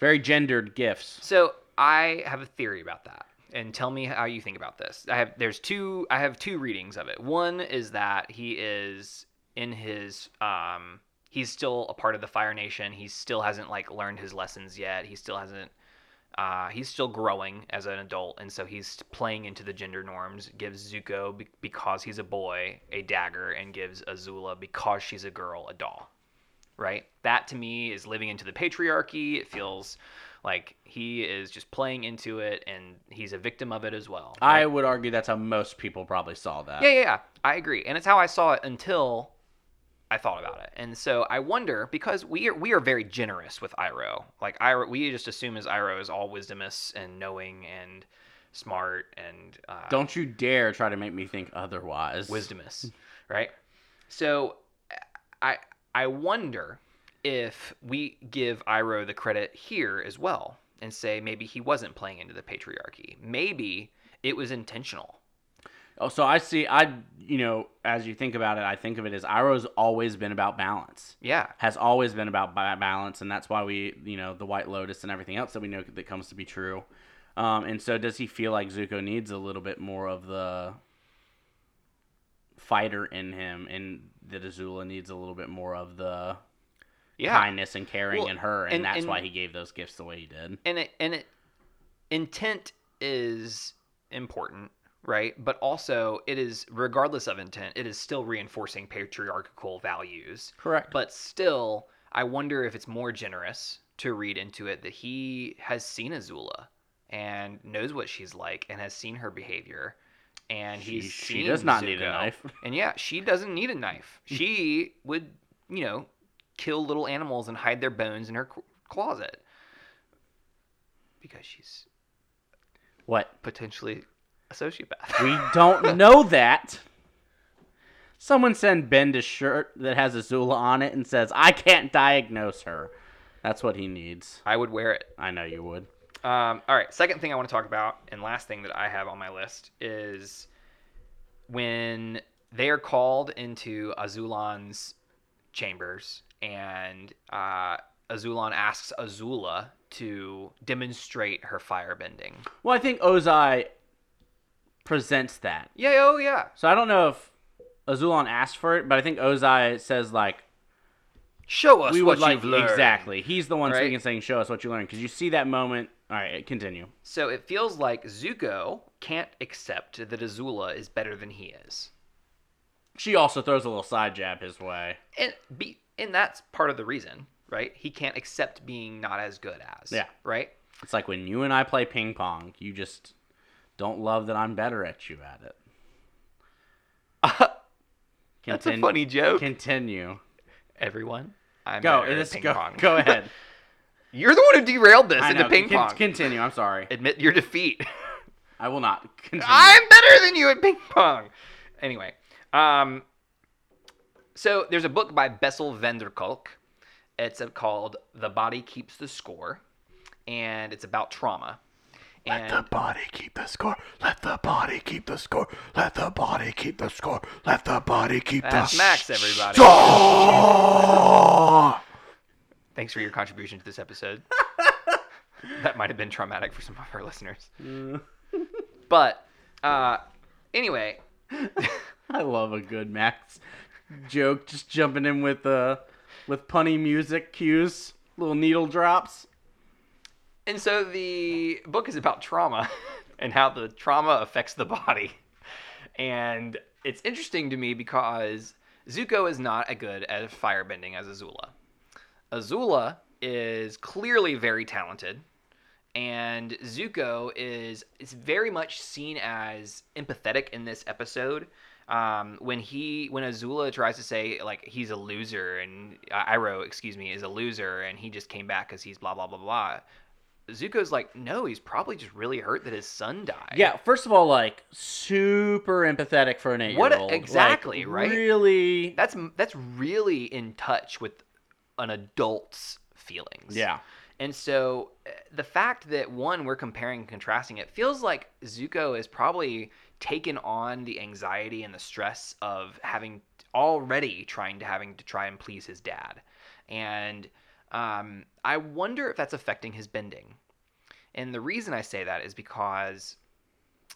Very gendered gifts. So I have a theory about that, and tell me how you think about this. I have there's two I have two readings of it. One is that he is in his um he's still a part of the Fire Nation. He still hasn't like learned his lessons yet. He still hasn't. Uh, he's still growing as an adult, and so he's playing into the gender norms. Gives Zuko be- because he's a boy a dagger, and gives Azula because she's a girl a doll right? That to me is living into the patriarchy. It feels like he is just playing into it and he's a victim of it as well. I would argue that's how most people probably saw that. yeah, yeah, yeah. I agree. And it's how I saw it until I thought about it. And so I wonder because we are we are very generous with Iroh. Like Iroh, we just assume as Iroh is all wisdomous and knowing and smart and uh, Don't you dare try to make me think otherwise. wisdomous, *laughs* right? So I I wonder if we give Iroh the credit here as well and say maybe he wasn't playing into the patriarchy. Maybe it was intentional. Oh, so I see. I you know, as you think about it, I think of it as Iroh's always been about balance. Yeah. Has always been about balance, and that's why we, you know, the White Lotus and everything else that we know that comes to be true. Um, and so, does he feel like Zuko needs a little bit more of the fighter in him, and that Azula needs a little bit more of the Yeah. kindness and caring Well, in her, and, and- that's and- why he gave those gifts the way he did. and it and it intent is important right but also it is regardless of intent it is still reinforcing patriarchal values Correct. but still i wonder if it's more generous to read into it that he has seen azula and knows what she's like and has seen her behavior and he's she does not need a knife. *laughs* and yeah she doesn't need a knife she would you know kill little animals and hide their bones in her closet because she's what? potentially a sociopath. We *laughs* don't know that. Someone send Ben a shirt that has Azula on it and says, "I can't diagnose her." That's what he needs. I would wear it. I know you would. Um, all right. Second thing I want to talk about, and last thing that I have on my list is when they are called into Azulon's chambers, and uh, Azulon asks Azula to demonstrate her firebending. Well, I think Ozai presents that. Yeah. Oh, yeah. So I don't know if Azulon asked for it, but I think Ozai says like Show us we what would like you've learned. exactly. He's the one Right? speaking, saying, "Show us what you learned," because you see that moment. All right, continue. So it feels like Zuko can't accept that Azula is better than he is. She also throws a little side jab his way. and be and that's part of the reason, right? He can't accept being not as good as. Yeah. Right. It's like when you and I play ping pong, you just don't love that I'm better at you at it. *laughs* That's a Continue- funny joke. Continue. Everyone, I'm Go. better at This, ping go. pong. Go ahead. *laughs* You're the one who derailed this I into know. ping Con- pong. Continue. I'm sorry. Admit your defeat. *laughs* I will not. Continue. I'm better than you at ping pong. Anyway, um, so there's a book by Bessel van der Kolk. It's uh, called "The Body Keeps the Score," and it's about trauma. And body keep the score. Let the body keep the score. Let the body keep the score. Let the body keep that's Max, everybody. score. Thanks for your contribution to this episode. *laughs* that might have been traumatic for some of our listeners. *laughs* but uh, anyway, *laughs* I love a good Max joke. Just jumping in with uh with punny music cues, little needle drops. And so the book is about trauma *laughs* and how the trauma affects the body. And it's interesting to me because Zuko is not as good at firebending as Azula. Azula is clearly very talented, and Zuko is is very much seen as empathetic in this episode. Um, when he when Azula tries to say like he's a loser and uh, Iroh, excuse me, is a loser and he just came back because he's blah blah blah blah. Zuko's like, no, he's probably just really hurt that his son died. Yeah, first of all, like super empathetic for an What eight-year-old. exactly, Like, right? Really. that's that's really in touch with an adult's feelings. Yeah. And so uh, the fact that one we're comparing and contrasting it feels like Zuko is probably taken on the anxiety and the stress of having already trying to having to try and please his dad. And um, I wonder if that's affecting his bending. And the reason I say that is because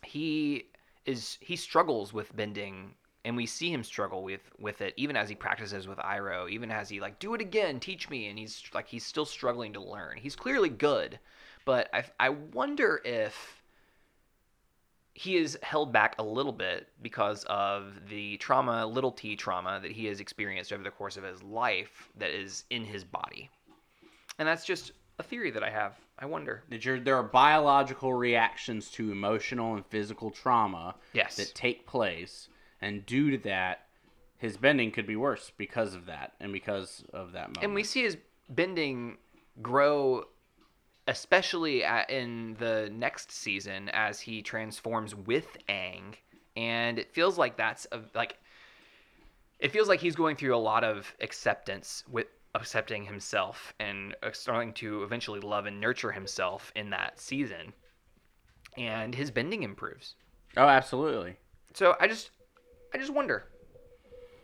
he is he struggles with bending and we see him struggle with with it even as he practices with Iroh, even as he like do it again teach me and he's like he's still struggling to learn he's clearly good but I I wonder if he is held back a little bit because of the trauma little t trauma that he has experienced over the course of his life that is in his body and that's just a theory that I have. I wonder. That you're, there are biological reactions to emotional and physical trauma yes. that take place, and due to that, his bending could be worse because of that, and because of that moment. and we see his bending grow especially in the next season as he transforms with Aang. And it feels like that's a, like it feels like he's going through a lot of acceptance with accepting himself and uh, starting to eventually love and nurture himself in that season and his bending improves oh, absolutely. so i just i just wonder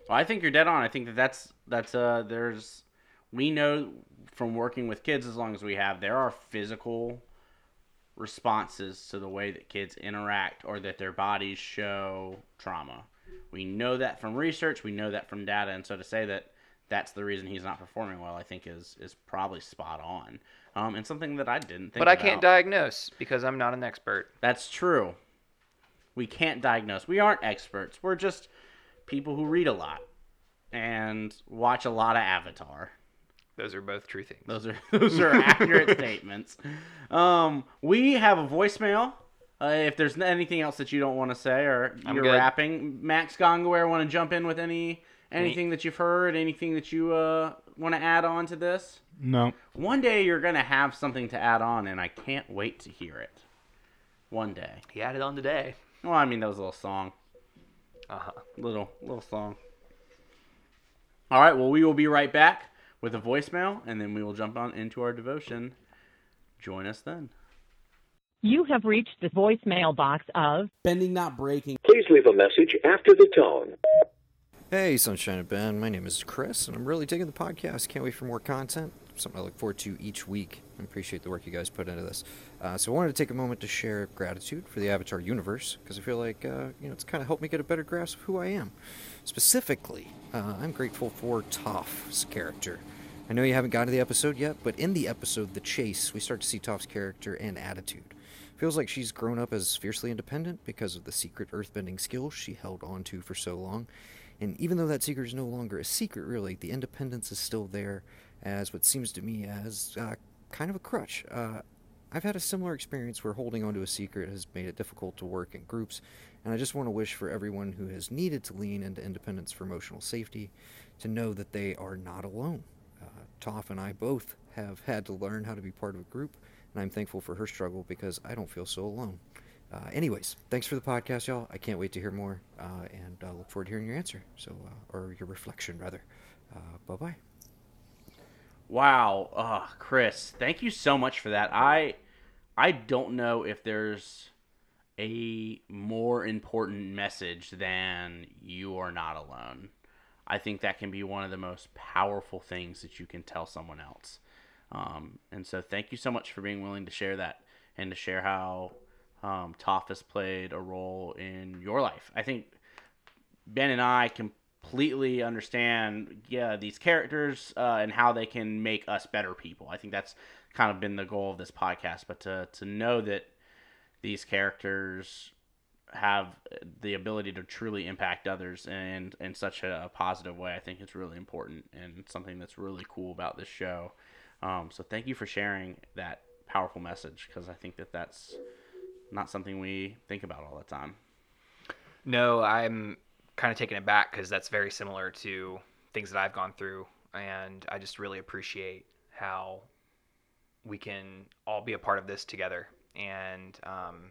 Well, I think you're dead on. I think that that's that's uh there's we know from working with kids as long as we have there are physical responses to the way that kids interact or that their bodies show trauma. We know that from research, we know that from data, and so to say that that's the reason he's not performing well, I think is is probably spot on. Um, and something that I didn't think. but i can't diagnose because i'm not an expert That's true. We can't diagnose. We aren't experts. We're just people who read a lot and watch a lot of Avatar. those are both true things Those are *laughs* those are accurate *laughs* statements. Um, we have a voicemail. Uh, if there's anything else that you don't want to say or I'm you're good. rapping, Max Gongaware want to jump in with any anything that you've heard, anything that you uh, want to add on to this? No. One day you're gonna have something to add on, and I can't wait to hear it. One day. he added on today Well, I mean that was a little song. uh-huh little little song. All right, well we will be right back with a voicemail and then we will jump on into our devotion. Join us then. You have reached the voicemail box of Bending not breaking. Please leave a message after the tone. Hey, Sunshine and Ben. My name is Chris, and I'm really digging the podcast. Can't wait for more content. Something I look forward to each week. I appreciate the work you guys put into this. Uh, so I wanted to take a moment to share gratitude for the Avatar universe because I feel like uh, you know it's kind of helped me get a better grasp of who I am. Specifically, uh, I'm grateful for Toph's character. I know you haven't gotten to the episode yet, but in the episode The Chase, we start to see Toph's character and attitude. Feels like she's grown up as fiercely independent because of the secret earthbending skills she held on to for so long. And even though that secret is no longer a secret, really, the independence is still there as what seems to me as uh, kind of a crutch. Uh, I've had a similar experience where holding onto a secret has made it difficult to work in groups, and I just want to wish for everyone who has needed to lean into independence for emotional safety to know that they are not alone. Uh, and I both have had to learn how to be part of a group, and I'm thankful for her struggle because I don't feel so alone. Uh, anyways, thanks for the podcast, y'all. I can't wait to hear more, uh, and uh, look forward to hearing your answer. So, uh, or your reflection, rather. Uh, bye bye. Wow, Chris, thank you so much for that. I I don't know if there's a more important message than you are not alone. I think that can be one of the most powerful things that you can tell someone else. Um, and so, thank you so much for being willing to share that and to share how um, Toph has played a role in your life. I think Ben and I completely understand, yeah, these characters uh, and how they can make us better people. I think that's kind of been the goal of this podcast. But to to know that these characters have the ability to truly impact others and in such a positive way. I think it's really important and something that's really cool about this show. Um, so thank you for sharing that powerful message because I think that that's not something we think about all the time. No, I'm kind of taken aback because that's very similar to things that I've gone through, and I just really appreciate how we can all be a part of this together and um,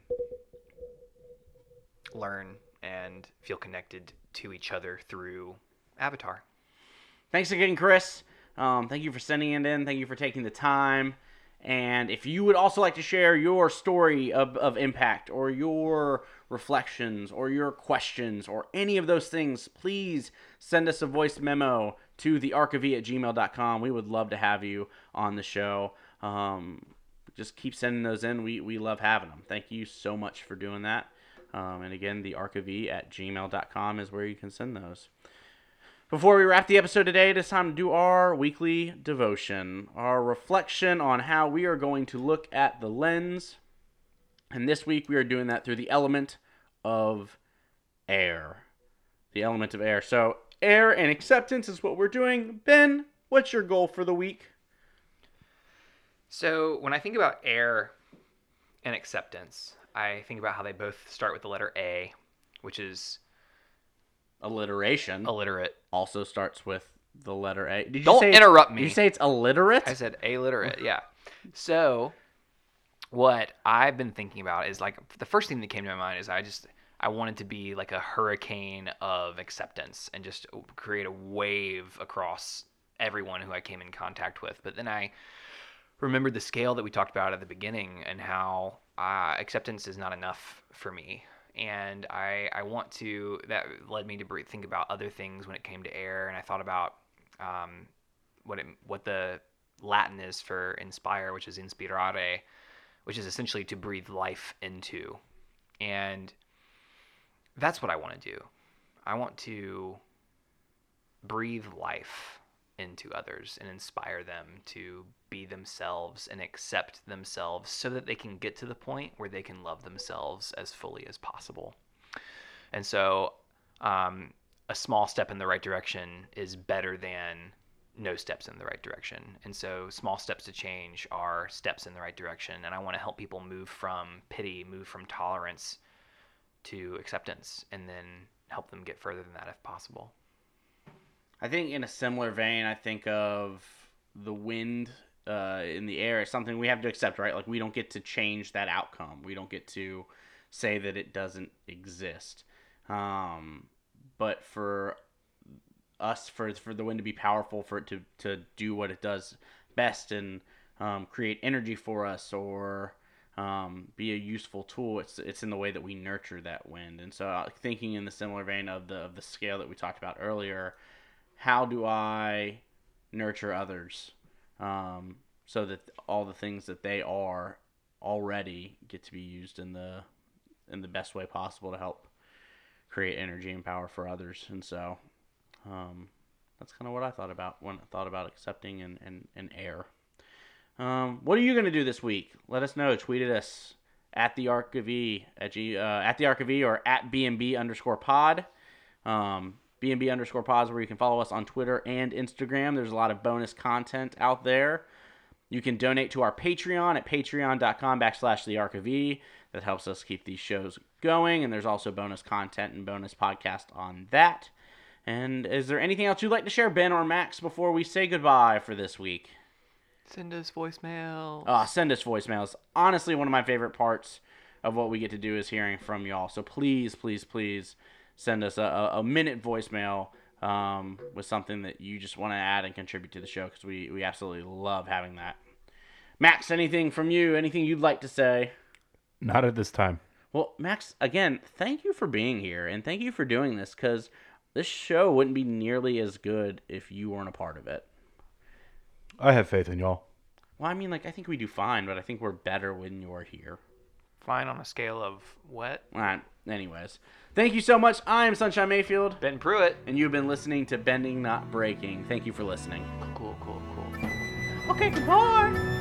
learn and feel connected to each other through Avatar. Thanks again, Chris. Um, thank you for sending it in. Thank you for taking the time. And if you would also like to share your story of, of impact or your reflections or your questions or any of those things, please send us a voice memo to the at gmail.com. We would love to have you on the show. Um, just keep sending those in. We, we love having them. Thank you so much for doing that. Um, and again, the at gmail.com is where you can send those. Before we wrap the episode today, it is time to do our weekly devotion, our reflection on how we are going to look at the lens. And this week we are doing that through the element of air. The element of air. So, air and acceptance is what we're doing. Ben, what's your goal for the week? So, when I think about air and acceptance, I think about how they both start with the letter A, which is Alliteration illiterate. also starts with the letter A. Did you Don't say interrupt Did me. you say it's illiterate? I said illiterate, yeah. So, what I've been thinking about is like the first thing that came to my mind is I just I wanted to be like a hurricane of acceptance and just create a wave across everyone who I came in contact with. But then I remembered the scale that we talked about at the beginning and how uh, acceptance is not enough for me. And I, I want to, that led me to think about other things when it came to air. And I thought about um, what, it, what the Latin is for inspire, which is inspirare, which is essentially to breathe life into. And that's what I want to do. I want to breathe life into others and inspire them to be themselves and accept themselves so that they can get to the point where they can love themselves as fully as possible. And so, um, a small step in the right direction is better than no steps in the right direction. And so, small steps to change are steps in the right direction. And I want to help people move from pity, move from tolerance to acceptance, and then help them get further than that if possible. I think in a similar vein, I think of the wind uh, in the air as something we have to accept, right? Like we don't get to change that outcome. We don't get to say that it doesn't exist. Um, but for us, for for the wind to be powerful, for it to to do what it does best and um, create energy for us, or um, be a useful tool. It's it's in the way that we nurture that wind. And so, uh, thinking in the similar vein of the of the scale that we talked about earlier, how do I nurture others um, so that all the things that they are already get to be used in the in the best way possible to help create energy and power for others. And so, um, that's kind of what I thought about when I thought about accepting and and, and air. Um, what are you gonna do this week? Let us know. Tweet at us at the arc of e at g uh, at the arc of e or at bnb underscore pod. Um, BNB underscore pods where you can follow us on Twitter and Instagram. There's a lot of bonus content out there. You can donate to our Patreon at patreon.com backslash the arc of E. That helps us keep these shows going. And there's also bonus content and bonus podcast on that. And is there anything else you'd like to share, Ben or Max, before we say goodbye for this week? Send us voicemail. Uh, send us voicemails. Honestly, one of my favorite parts of what we get to do is hearing from y'all. So please, please, please send us a, a, a minute voicemail um, with something that you just want to add and contribute to the show because we, we absolutely love having that. Max, anything from you? Anything you'd like to say? Not at this time. Well, Max, again, thank you for being here and thank you for doing this because this show wouldn't be nearly as good if you weren't a part of it. I have faith in y'all. Well, I mean, like, I think we do fine, but I think we're better when you're here. Fine on a scale of what? All right, anyways. Thank you so much. I'm Sunshine Mayfield, Ben Pruitt. and you've been listening to Bending Not Breaking. Thank you for listening. Cool, cool, cool. Okay, goodbye.